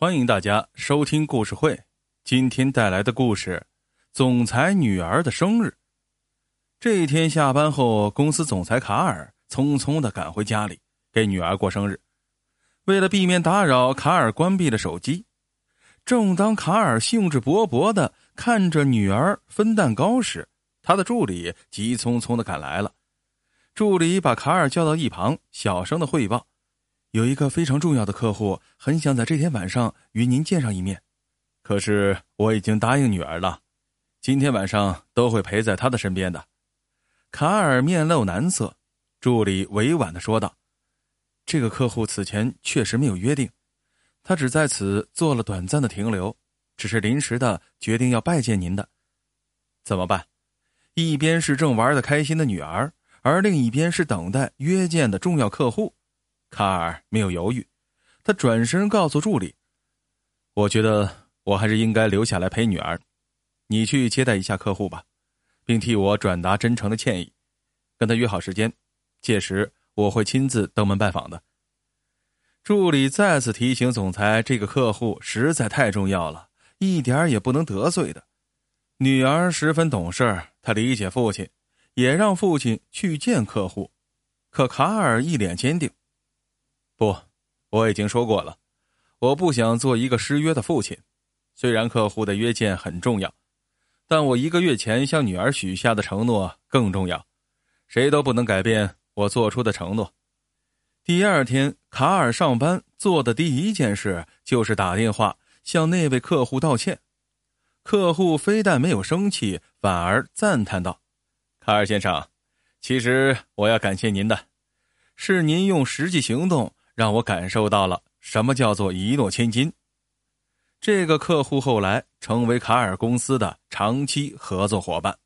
欢迎大家收听故事会。今天带来的故事：总裁女儿的生日。这一天下班后，公司总裁卡尔匆匆的赶回家里给女儿过生日。为了避免打扰，卡尔关闭了手机。正当卡尔兴致勃勃的看着女儿分蛋糕时，他的助理急匆匆的赶来了。助理把卡尔叫到一旁，小声的汇报。有一个非常重要的客户，很想在这天晚上与您见上一面，可是我已经答应女儿了，今天晚上都会陪在她的身边的。卡尔面露难色，助理委婉的说道：“这个客户此前确实没有约定，他只在此做了短暂的停留，只是临时的决定要拜见您的。怎么办？一边是正玩的开心的女儿，而另一边是等待约见的重要客户。”卡尔没有犹豫，他转身告诉助理：“我觉得我还是应该留下来陪女儿，你去接待一下客户吧，并替我转达真诚的歉意，跟他约好时间，届时我会亲自登门拜访的。”助理再次提醒总裁：“这个客户实在太重要了，一点也不能得罪的。”女儿十分懂事，她理解父亲，也让父亲去见客户，可卡尔一脸坚定。不，我已经说过了，我不想做一个失约的父亲。虽然客户的约见很重要，但我一个月前向女儿许下的承诺更重要。谁都不能改变我做出的承诺。第二天，卡尔上班做的第一件事就是打电话向那位客户道歉。客户非但没有生气，反而赞叹道：“卡尔先生，其实我要感谢您的，是您用实际行动。”让我感受到了什么叫做一诺千金。这个客户后来成为卡尔公司的长期合作伙伴。